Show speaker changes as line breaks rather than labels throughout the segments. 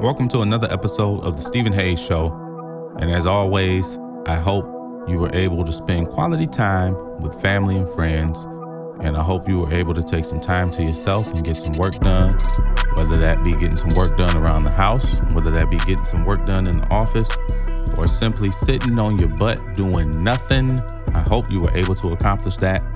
Welcome to another episode of the Stephen Hayes Show. And as always, I hope you were able to spend quality time with family and friends. And I hope you were able to take some time to yourself and get some work done, whether that be getting some work done around the house, whether that be getting some work done in the office, or simply sitting on your butt doing nothing. I hope you were able to accomplish that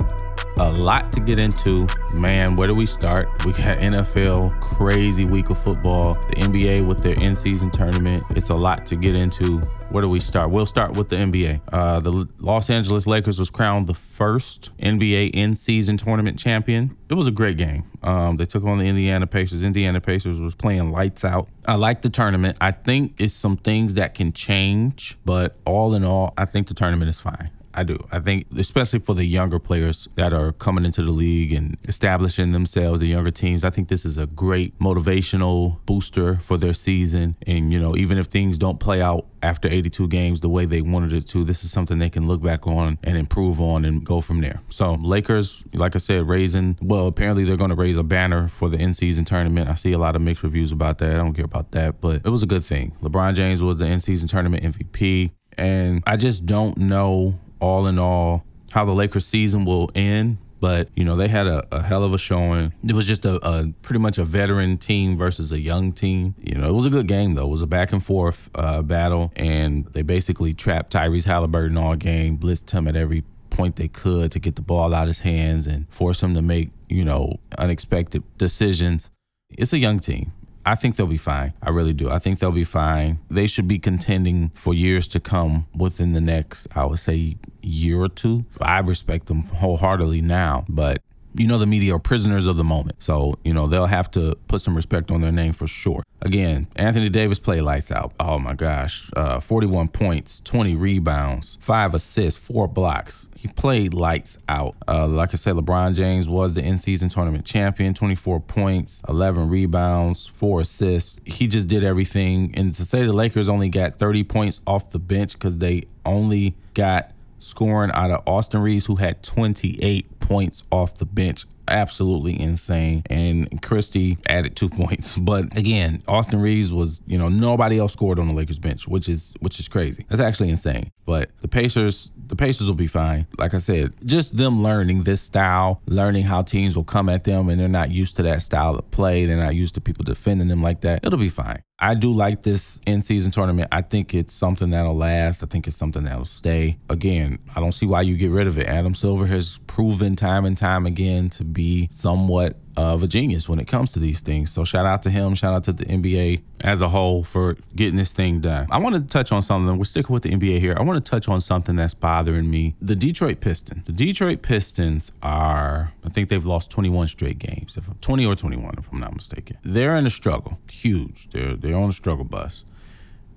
a lot to get into. Man, where do we start? We got NFL, crazy week of football, the NBA with their in season tournament. It's a lot to get into. Where do we start? We'll start with the NBA. Uh, the Los Angeles Lakers was crowned the first NBA in season tournament champion. It was a great game. Um, they took on the Indiana Pacers. Indiana Pacers was playing lights out. I like the tournament. I think it's some things that can change, but all in all, I think the tournament is fine. I do. I think, especially for the younger players that are coming into the league and establishing themselves, the younger teams, I think this is a great motivational booster for their season. And, you know, even if things don't play out after 82 games the way they wanted it to, this is something they can look back on and improve on and go from there. So, Lakers, like I said, raising, well, apparently they're going to raise a banner for the in season tournament. I see a lot of mixed reviews about that. I don't care about that, but it was a good thing. LeBron James was the in season tournament MVP. And I just don't know all in all how the Lakers season will end. But you know they had a, a hell of a showing. It was just a, a, pretty much a veteran team versus a young team. You know it was a good game though. It was a back and forth uh, battle, and they basically trapped Tyrese Halliburton all game, blitzed him at every point they could to get the ball out of his hands and force him to make you know unexpected decisions. It's a young team. I think they'll be fine. I really do. I think they'll be fine. They should be contending for years to come within the next, I would say, year or two. I respect them wholeheartedly now, but you know the media are prisoners of the moment. So, you know, they'll have to put some respect on their name for sure. Again, Anthony Davis played lights out. Oh my gosh. Uh, 41 points, 20 rebounds, five assists, four blocks. He played lights out. Uh, like I said, LeBron James was the in season tournament champion, 24 points, 11 rebounds, four assists. He just did everything. And to say the Lakers only got 30 points off the bench because they only got scoring out of Austin Reaves, who had 28 points off the bench. Absolutely insane. And Christie added two points. But again, Austin Reaves was, you know, nobody else scored on the Lakers bench, which is which is crazy. That's actually insane. But the Pacers, the Pacers will be fine. Like I said, just them learning this style, learning how teams will come at them and they're not used to that style of play. They're not used to people defending them like that. It'll be fine. I do like this in season tournament. I think it's something that'll last. I think it's something that'll stay. Again, I don't see why you get rid of it. Adam Silver has proven time and time again to be somewhat of a genius when it comes to these things. So shout out to him. Shout out to the NBA as a whole for getting this thing done. I want to touch on something. We're sticking with the NBA here. I want to touch on something that's bothering me. The Detroit Pistons. The Detroit Pistons are, I think they've lost 21 straight games, if 20 or 21, if I'm not mistaken. They're in a struggle, huge. They're they're on a struggle bus,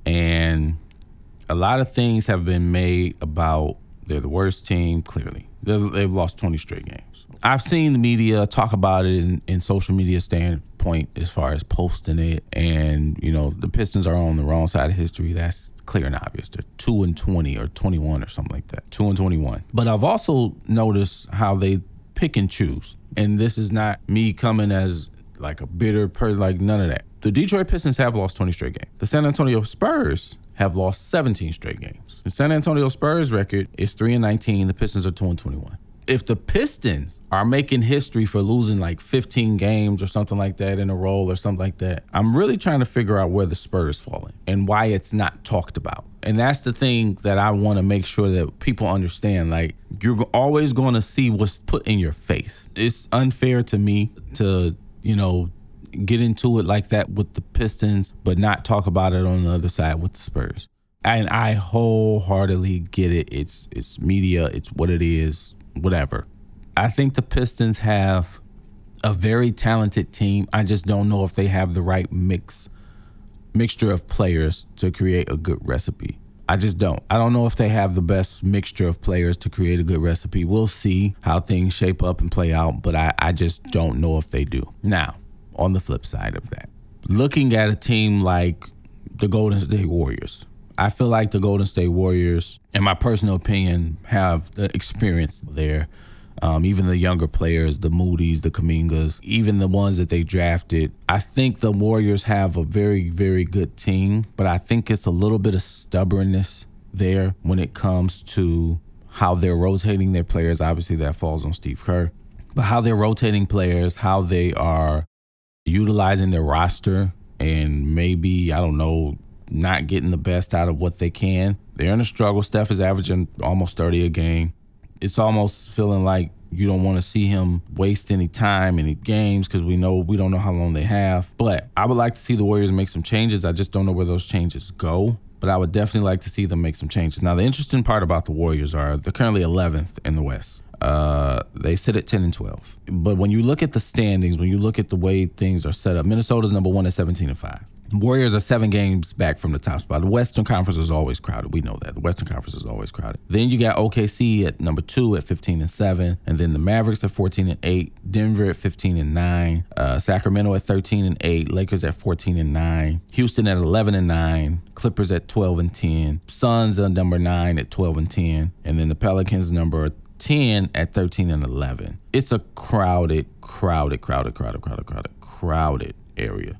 and a lot of things have been made about they're the worst team. Clearly, they've lost 20 straight games. I've seen the media talk about it in, in, social media standpoint as far as posting it, and you know the Pistons are on the wrong side of history. That's clear and obvious. They're two and twenty or twenty one or something like that. Two and twenty one. But I've also noticed how they pick and choose, and this is not me coming as like a bitter person, like none of that. The Detroit Pistons have lost twenty straight games. The San Antonio Spurs have lost 17 straight games. The San Antonio Spurs record is 3 and 19. The Pistons are 2 and 21 if the Pistons are making history for losing like 15 games or something like that in a row or something like that, I'm really trying to figure out where the Spurs fall in and why it's not talked about. And that's the thing that I want to make sure that people understand. Like, you're always going to see what's put in your face. It's unfair to me to, you know, get into it like that with the Pistons, but not talk about it on the other side with the Spurs. And I wholeheartedly get it. It's it's media. It's what it is whatever. I think the Pistons have a very talented team. I just don't know if they have the right mix mixture of players to create a good recipe. I just don't. I don't know if they have the best mixture of players to create a good recipe. We'll see how things shape up and play out, but I, I just don't know if they do. Now, on the flip side of that, looking at a team like the Golden State Warriors, I feel like the Golden State Warriors, in my personal opinion, have the experience there. Um, even the younger players, the Moody's, the Kumingas, even the ones that they drafted. I think the Warriors have a very, very good team, but I think it's a little bit of stubbornness there when it comes to how they're rotating their players. Obviously, that falls on Steve Kerr, but how they're rotating players, how they are utilizing their roster, and maybe, I don't know, not getting the best out of what they can. They're in a struggle. Steph is averaging almost 30 a game. It's almost feeling like you don't want to see him waste any time, any games, because we know we don't know how long they have. But I would like to see the Warriors make some changes. I just don't know where those changes go. But I would definitely like to see them make some changes. Now, the interesting part about the Warriors are they're currently 11th in the West. Uh, they sit at 10 and 12. But when you look at the standings, when you look at the way things are set up, Minnesota's number one at 17 and 5. Warriors are seven games back from the top spot. The Western Conference is always crowded. We know that. The Western Conference is always crowded. Then you got OKC at number two at 15 and 7. And then the Mavericks at 14 and 8. Denver at 15 and 9. Uh, Sacramento at 13 and 8. Lakers at 14 and 9. Houston at 11 and 9. Clippers at 12 and 10. Suns at number 9 at 12 and 10. And then the Pelicans number 10 at 13 and 11. It's a crowded, crowded, crowded, crowded, crowded, crowded, crowded area.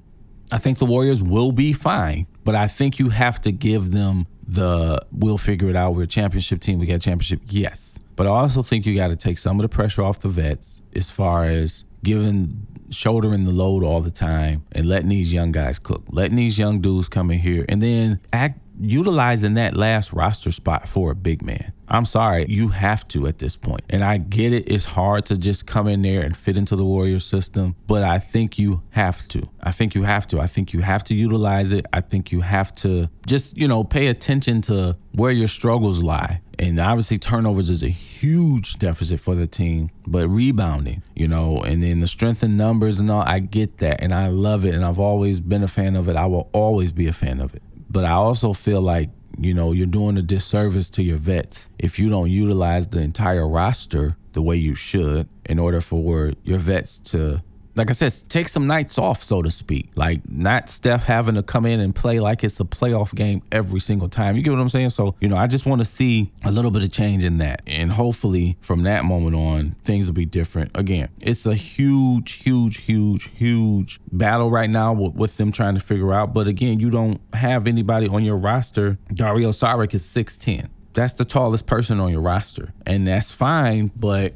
I think the Warriors will be fine, but I think you have to give them the we'll figure it out. We're a championship team. We got championship. Yes. But I also think you got to take some of the pressure off the vets as far as giving shouldering the load all the time and letting these young guys cook, letting these young dudes come in here and then act utilizing that last roster spot for a big man. I'm sorry, you have to at this point. And I get it, it's hard to just come in there and fit into the Warrior system, but I think you have to. I think you have to. I think you have to utilize it. I think you have to just, you know, pay attention to where your struggles lie. And obviously, turnovers is a huge deficit for the team, but rebounding, you know, and then the strength in numbers and all, I get that. And I love it. And I've always been a fan of it. I will always be a fan of it. But I also feel like, you know, you're doing a disservice to your vets if you don't utilize the entire roster the way you should in order for your vets to like I said, take some nights off, so to speak. Like not Steph having to come in and play like it's a playoff game every single time. You get what I'm saying? So, you know, I just want to see a little bit of change in that. And hopefully from that moment on, things will be different. Again, it's a huge, huge, huge, huge battle right now with, with them trying to figure out. But again, you don't have anybody on your roster. Dario Saric is 6'10. That's the tallest person on your roster. And that's fine, but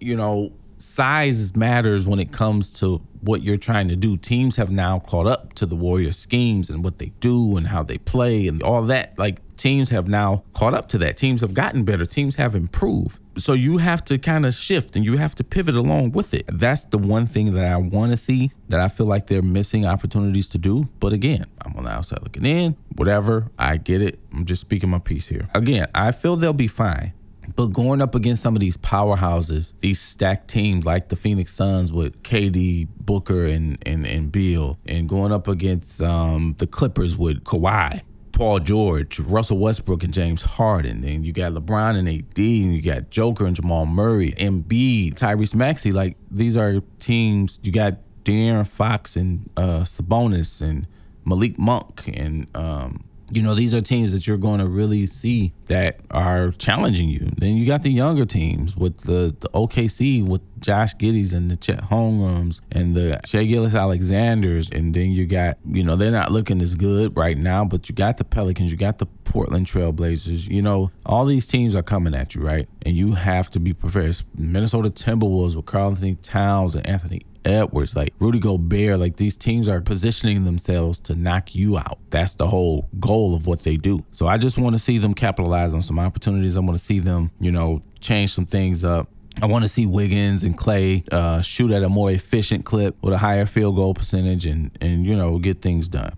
you know, size matters when it comes to what you're trying to do. Teams have now caught up to the Warrior schemes and what they do and how they play and all that. Like teams have now caught up to that. Teams have gotten better. Teams have improved. So you have to kind of shift and you have to pivot along with it. That's the one thing that I want to see that I feel like they're missing opportunities to do. But again, I'm on the outside looking in. Whatever. I get it. I'm just speaking my piece here. Again, I feel they'll be fine. But going up against some of these powerhouses, these stacked teams like the Phoenix Suns with KD, Booker, and and, and Beal, and going up against um, the Clippers with Kawhi, Paul George, Russell Westbrook, and James Harden. And you got LeBron and AD, and you got Joker and Jamal Murray, Embiid, Tyrese Maxey. Like these are teams. You got De'Aaron Fox and uh, Sabonis and Malik Monk and um, you know, these are teams that you're going to really see that are challenging you. Then you got the younger teams with the, the OKC with Josh Giddeys and the Chet Holmgrens and the Shai Gilgeous-Alexanders. And then you got, you know, they're not looking as good right now, but you got the Pelicans, you got the Portland Trailblazers. You know, all these teams are coming at you, right? And you have to be prepared. Minnesota Timberwolves with Karl-Anthony Towns and Anthony Edwards, like Rudy Gobert, like these teams are positioning themselves to knock you out. That's the whole goal of what they do. So I just want to see them capitalize on some opportunities. I want to see them, you know, change some things up. I want to see Wiggins and Klay uh, shoot at a more efficient clip with a higher field goal percentage and and you know get things done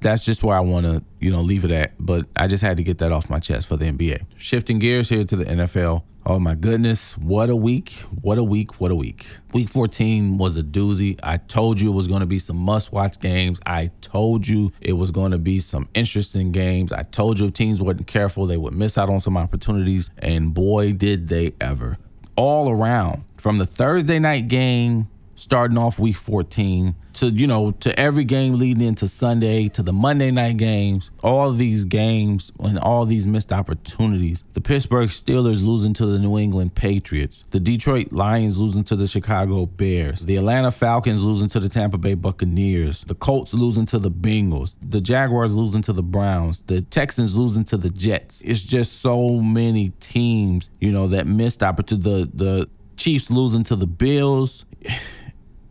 that's just where I want to, you know, leave it at. But I just had to get that off my chest for the NBA. Shifting gears here to the NFL. Oh my goodness, what a week. What a week. What a week. Week 14 was a doozy. I told you it was going to be some must watch games. I told you it was going to be some interesting games. I told you if teams weren't careful, they would miss out on some opportunities. And boy, did they ever. All around from the Thursday night game starting off week 14 to you know to every game leading into Sunday to the Monday night games all these games and all these missed opportunities. The Pittsburgh Steelers losing to the New England Patriots. The Detroit Lions losing to the Chicago Bears. The Atlanta Falcons losing to the Tampa Bay Buccaneers. The Colts losing to the Bengals. The Jaguars losing to the Browns. The Texans losing to the Jets. It's just so many teams you know that missed opportunity the the Chiefs losing to the Bills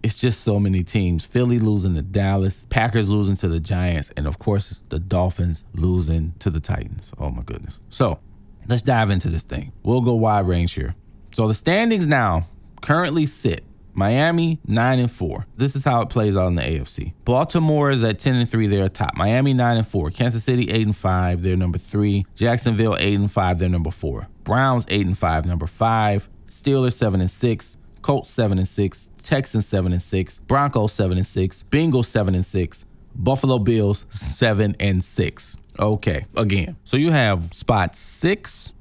it's just so many teams. Philly losing to Dallas, Packers losing to the Giants, and of course the Dolphins losing to the Titans. Oh my goodness. So let's dive into this thing. We'll go wide range here. So the standings now currently sit Miami 9 and 4. This is how it plays out in the AFC. Baltimore is at 10 and 3, they're top. Miami 9 and 4. Kansas City 8 and 5, they're number 3. Jacksonville 8 and 5, they're number 4. Browns 8 and 5, number 5. Steelers 7 and 6. Colts seven and six, Texans seven and six, Broncos seven and six, Bengals seven and six, Buffalo Bills seven and six. Okay, again, so you have spot six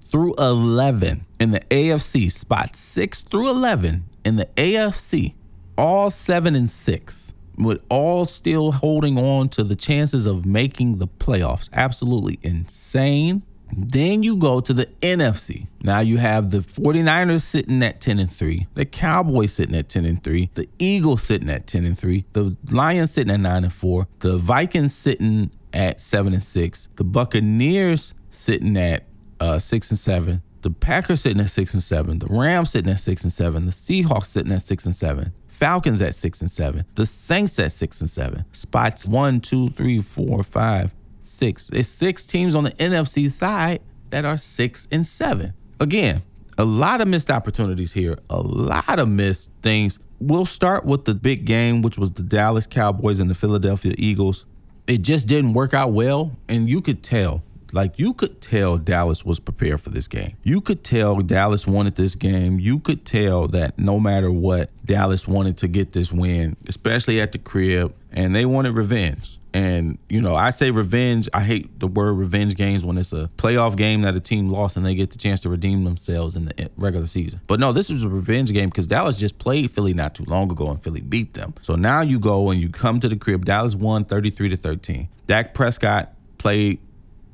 through eleven in the AFC. Spot six through eleven in the AFC, all seven and six with all still holding on to the chances of making the playoffs. Absolutely insane. Then you go to the NFC. Now you have the 49ers sitting at 10 and 3, the Cowboys sitting at 10 and 3, the Eagles sitting at 10 and 3, the Lions sitting at 9 and 4, the Vikings sitting at 7 and 6, the Buccaneers sitting at uh, 6 and 7, the Packers sitting at 6 and 7, the Rams sitting at 6 and 7, the Seahawks sitting at 6 and 7, Falcons at 6 and 7, the Saints at 6 and 7, spots one, two, three, four, five six. It's six teams on the NFC side that are six and seven. Again, a lot of missed opportunities here, a lot of missed things. We'll start with the big game, which was the Dallas Cowboys and the Philadelphia Eagles. It just didn't work out well, and you could tell. Like you could tell Dallas was prepared for this game. You could tell Dallas wanted this game. You could tell that no matter what, Dallas wanted to get this win, especially at the crib, and they wanted revenge. And, you know, I say revenge. I hate the word revenge games when it's a playoff game that a team lost and they get the chance to redeem themselves in the regular season. But no, this was a revenge game because Dallas just played Philly not too long ago and Philly beat them. So now you go and you come to the crib. Dallas won 33 to 13. Dak Prescott played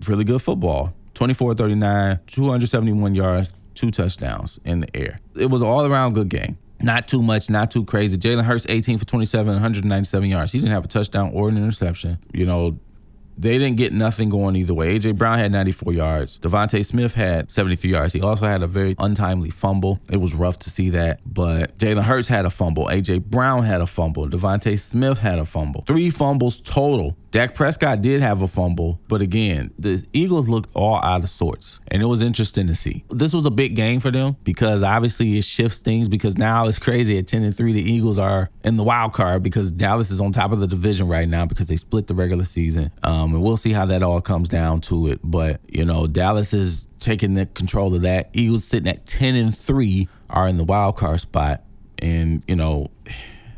really good football 24 39, 271 yards, two touchdowns in the air. It was all around good game. Not too much, not too crazy. Jalen Hurts, 18 for 27, 197 yards. He didn't have a touchdown or an interception. You know, they didn't get nothing going either way. AJ Brown had 94 yards. DeVonta Smith had 73 yards. He also had a very untimely fumble. It was rough to see that, but Jalen Hurts had a fumble. AJ Brown had a fumble. DeVonta Smith had a fumble. Three fumbles total Dak Prescott did have a fumble, but again, the Eagles looked all out of sorts, and it was interesting to see. This was a big game for them because obviously it shifts things because now it's crazy at 10 and 3 the Eagles are in the wild card because Dallas is on top of the division right now because they split the regular season. Um, Um, and we'll see how that all comes down to it, but you know, Dallas is taking the control of that. Eagles sitting at 10 and 3 are in the wild card spot and you know,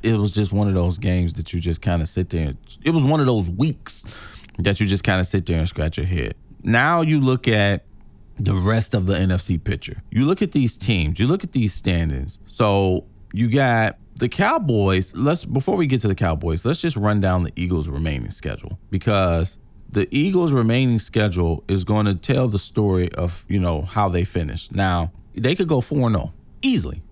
it was just one of those games that you just kind of sit there. it was one of those weeks that you just kind of sit there and scratch your head. Now you look at the rest of the NFC picture. You look at these teams. You look at these standings. So you got the Cowboys. Let's before we get to the Cowboys, let's just run down the Eagles' remaining schedule because the Eagles' remaining schedule is going to tell the story of you know how they finished. Now they could go 4 0 easily,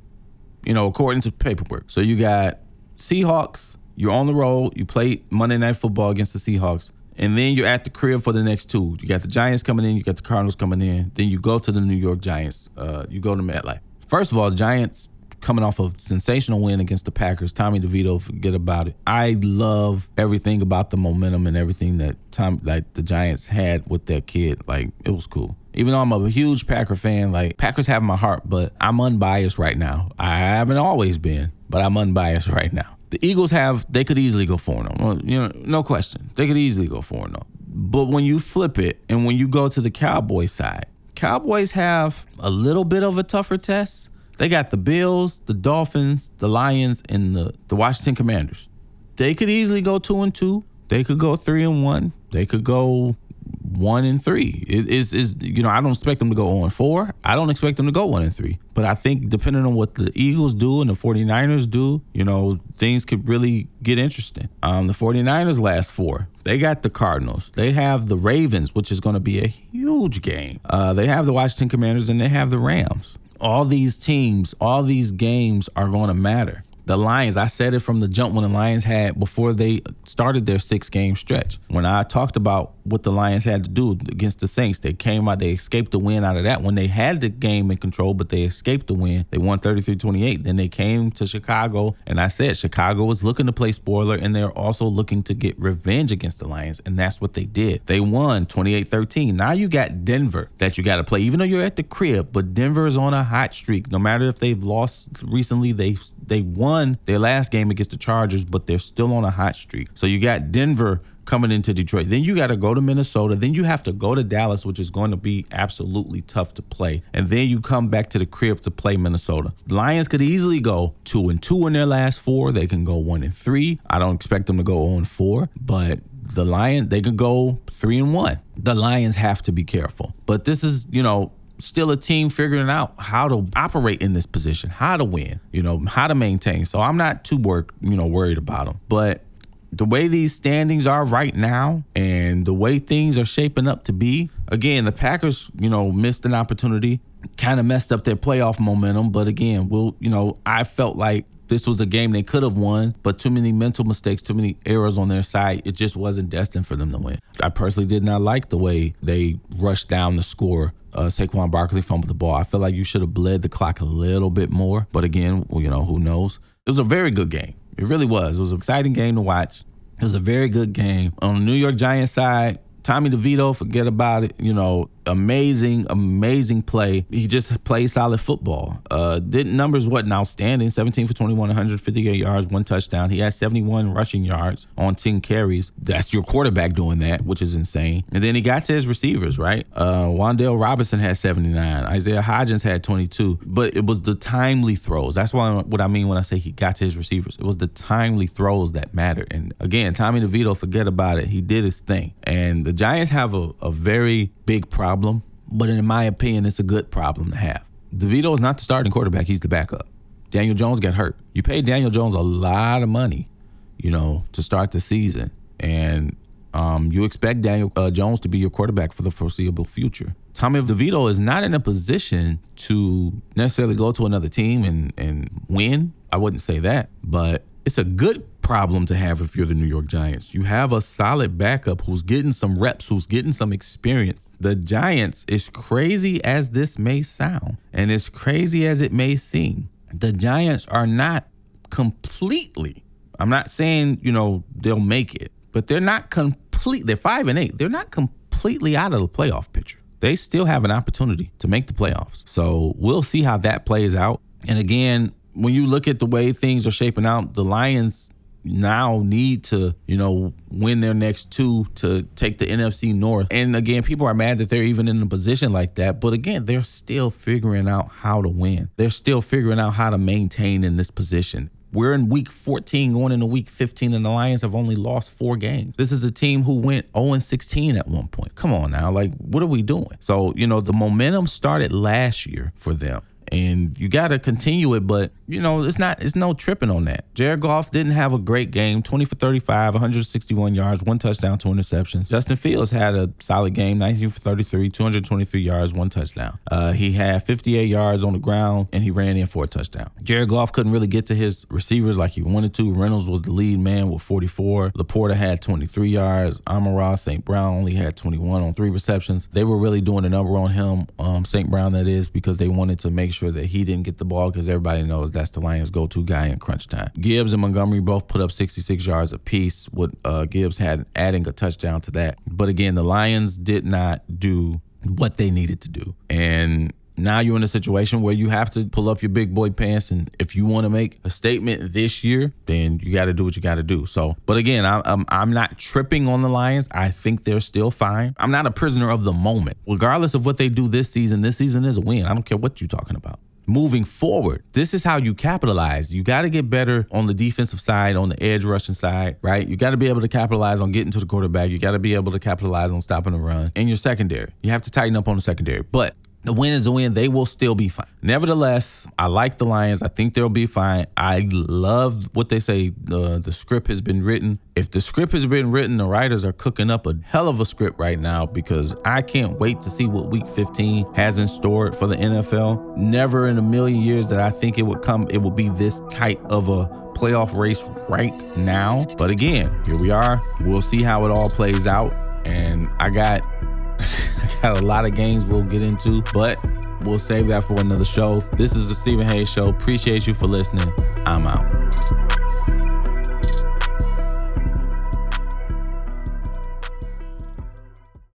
you know, according to paperwork. So you got Seahawks, you're on the road. You play Monday Night Football against the Seahawks. And then you're at the crib for the next two. You got the Giants coming in, you got the Cardinals coming in. Then you go to the New York Giants. Uh, you go to MetLife. First of all, Giants coming off a sensational win against the Packers. Tommy DeVito, forget about it. I love everything about the momentum and everything that Tom, like the Giants had with that kid. Like it was cool. Even though I'm a huge Packer fan, like Packers have my heart, but I'm unbiased right now. I haven't always been but I'm unbiased right now. The Eagles have they could easily go 4 and 0. You know, no question. They could easily go 4 0. But when you flip it and when you go to the Cowboys side, Cowboys have a little bit of a tougher test. They got the Bills, the Dolphins, the Lions, and the, the Washington Commanders. They could easily go two and two. They could go three and one. They could go one and three. It is is you know I don't expect them to go 0 and four. I don't expect them to go one and three. But I think depending on what the Eagles do and the 49ers do, you know, things could really get interesting. Um, the 49ers last four. They got the Cardinals. They have the Ravens, which is going to be a huge game. Uh, they have the Washington Commanders and they have the Rams. All these teams, all these games are going to matter the Lions, I said it from the jump when the Lions had before they started their six game stretch. When I talked about what the Lions had to do against the Saints, they came out, they escaped the win out of that when they had the game in control, but they escaped the win. They won 33 28. Then they came to Chicago, and I said Chicago was looking to play spoiler, and they're also looking to get revenge against the Lions, and that's what they did. They won 28 13. Now you got Denver that you got to play, even though you're at the crib, but Denver is on a hot streak. No matter if they've lost recently, they they won won their last game against the Chargers, but they're still on a hot streak. So you got Denver coming into Detroit. Then you got to go to Minnesota. Then you have to go to Dallas, which is going to be absolutely tough to play. And then you come back to the crib to play Minnesota. The Lions could easily go two and two in their last four. They can go one and three. I don't expect them to go on four, but the Lions they could go three and one. The Lions have to be careful. But this is, you know, still a team figuring out how to operate in this position, how to win, you know, how to maintain. So I'm not too work, you know, worried about them. But the way these standings are right now and the way things are shaping up to be, again, the Packers, you know, missed an opportunity, kind of messed up their playoff momentum. But again, we'll, you know, I felt like this was a game they could have won, but too many mental mistakes, too many errors on their side. It just wasn't destined for them to win. I personally did not like the way they rushed down the score uh, Saquon Barkley fumbled the ball. I feel like you should have bled the clock a little bit more. But again, well, you know, who knows? It was a very good game. It really was. It was an exciting game to watch. It was a very good game. On the New York Giants side, Tommy DeVito, forget about it. You know, amazing, amazing play. He just played solid football. Uh, did numbers wasn't outstanding. 17 for 21, 158 yards, one touchdown. He had 71 rushing yards on 10 carries. That's your quarterback doing that, which is insane. And then he got to his receivers, right? Uh, Wan'Dale Robinson had 79. Isaiah Hodgins had 22. But it was the timely throws. That's why what I mean when I say he got to his receivers. It was the timely throws that mattered. And again, Tommy DeVito, forget about it. He did his thing. And the Giants have a, a very big problem, but in my opinion, it's a good problem to have. DeVito is not the starting quarterback, he's the backup. Daniel Jones got hurt. You paid Daniel Jones a lot of money, you know, to start the season. And um, you expect Daniel uh, Jones to be your quarterback for the foreseeable future. Tommy DeVito is not in a position to necessarily go to another team and, and win. I wouldn't say that, but it's a good problem to have if you're the New York Giants. You have a solid backup who's getting some reps, who's getting some experience. The Giants, as crazy as this may sound, and as crazy as it may seem, the Giants are not completely, I'm not saying, you know, they'll make it, but they're not complete. They're five and eight. They're not completely out of the playoff picture. They still have an opportunity to make the playoffs. So we'll see how that plays out. And again, when you look at the way things are shaping out, the Lions now need to, you know, win their next two to take the NFC North. And again, people are mad that they're even in a position like that. But again, they're still figuring out how to win. They're still figuring out how to maintain in this position. We're in week 14 going into week 15, and the Lions have only lost four games. This is a team who went 0 16 at one point. Come on now. Like, what are we doing? So, you know, the momentum started last year for them and you got to continue it. But you know, it's not, it's no tripping on that. Jared Goff didn't have a great game 20 for 35, 161 yards, one touchdown, two interceptions. Justin Fields had a solid game 19 for 33, 223 yards, one touchdown. Uh, he had 58 yards on the ground and he ran in for a touchdown. Jared Goff couldn't really get to his receivers like he wanted to. Reynolds was the lead man with 44. LaPorta had 23 yards. Amon-Ra St. Brown only had 21 on three receptions. They were really doing a number on him, um, St. Brown, that is, because they wanted to make sure that he didn't get the ball because everybody knows that's the Lions' go-to guy in crunch time. Gibbs and Montgomery both put up 66 yards apiece, with uh, Gibbs had adding a touchdown to that. But again, the Lions did not do what they needed to do, and now you're in a situation where you have to pull up your big boy pants and if you want to make a statement this year then you got to do what you got to do so but again I, I'm, I'm not tripping on the lions i think they're still fine i'm not a prisoner of the moment regardless of what they do this season this season is a win i don't care what you're talking about moving forward. This is how you capitalize. You got to get better on the defensive side, on the edge rushing side, right? You got to be able to capitalize on getting to the quarterback. You got to be able to capitalize on stopping the run. In your secondary, you have to tighten up on the secondary. But the win is a win. They will still be fine. Nevertheless, I like the Lions. I think they'll be fine. I love what they say. The the script has been written. If the script has been written, the writers are cooking up a hell of a script right now because I can't wait to see what Week 15 has in store for the NFL. Never in a million years that I think it would come. It will be this tight of a playoff race right now. But again, here we are. We'll see how it all plays out. And I got I got a lot of games we'll get into, but we'll save that for another show. This is the Stephen Hayes Show. Appreciate you for listening. I'm out.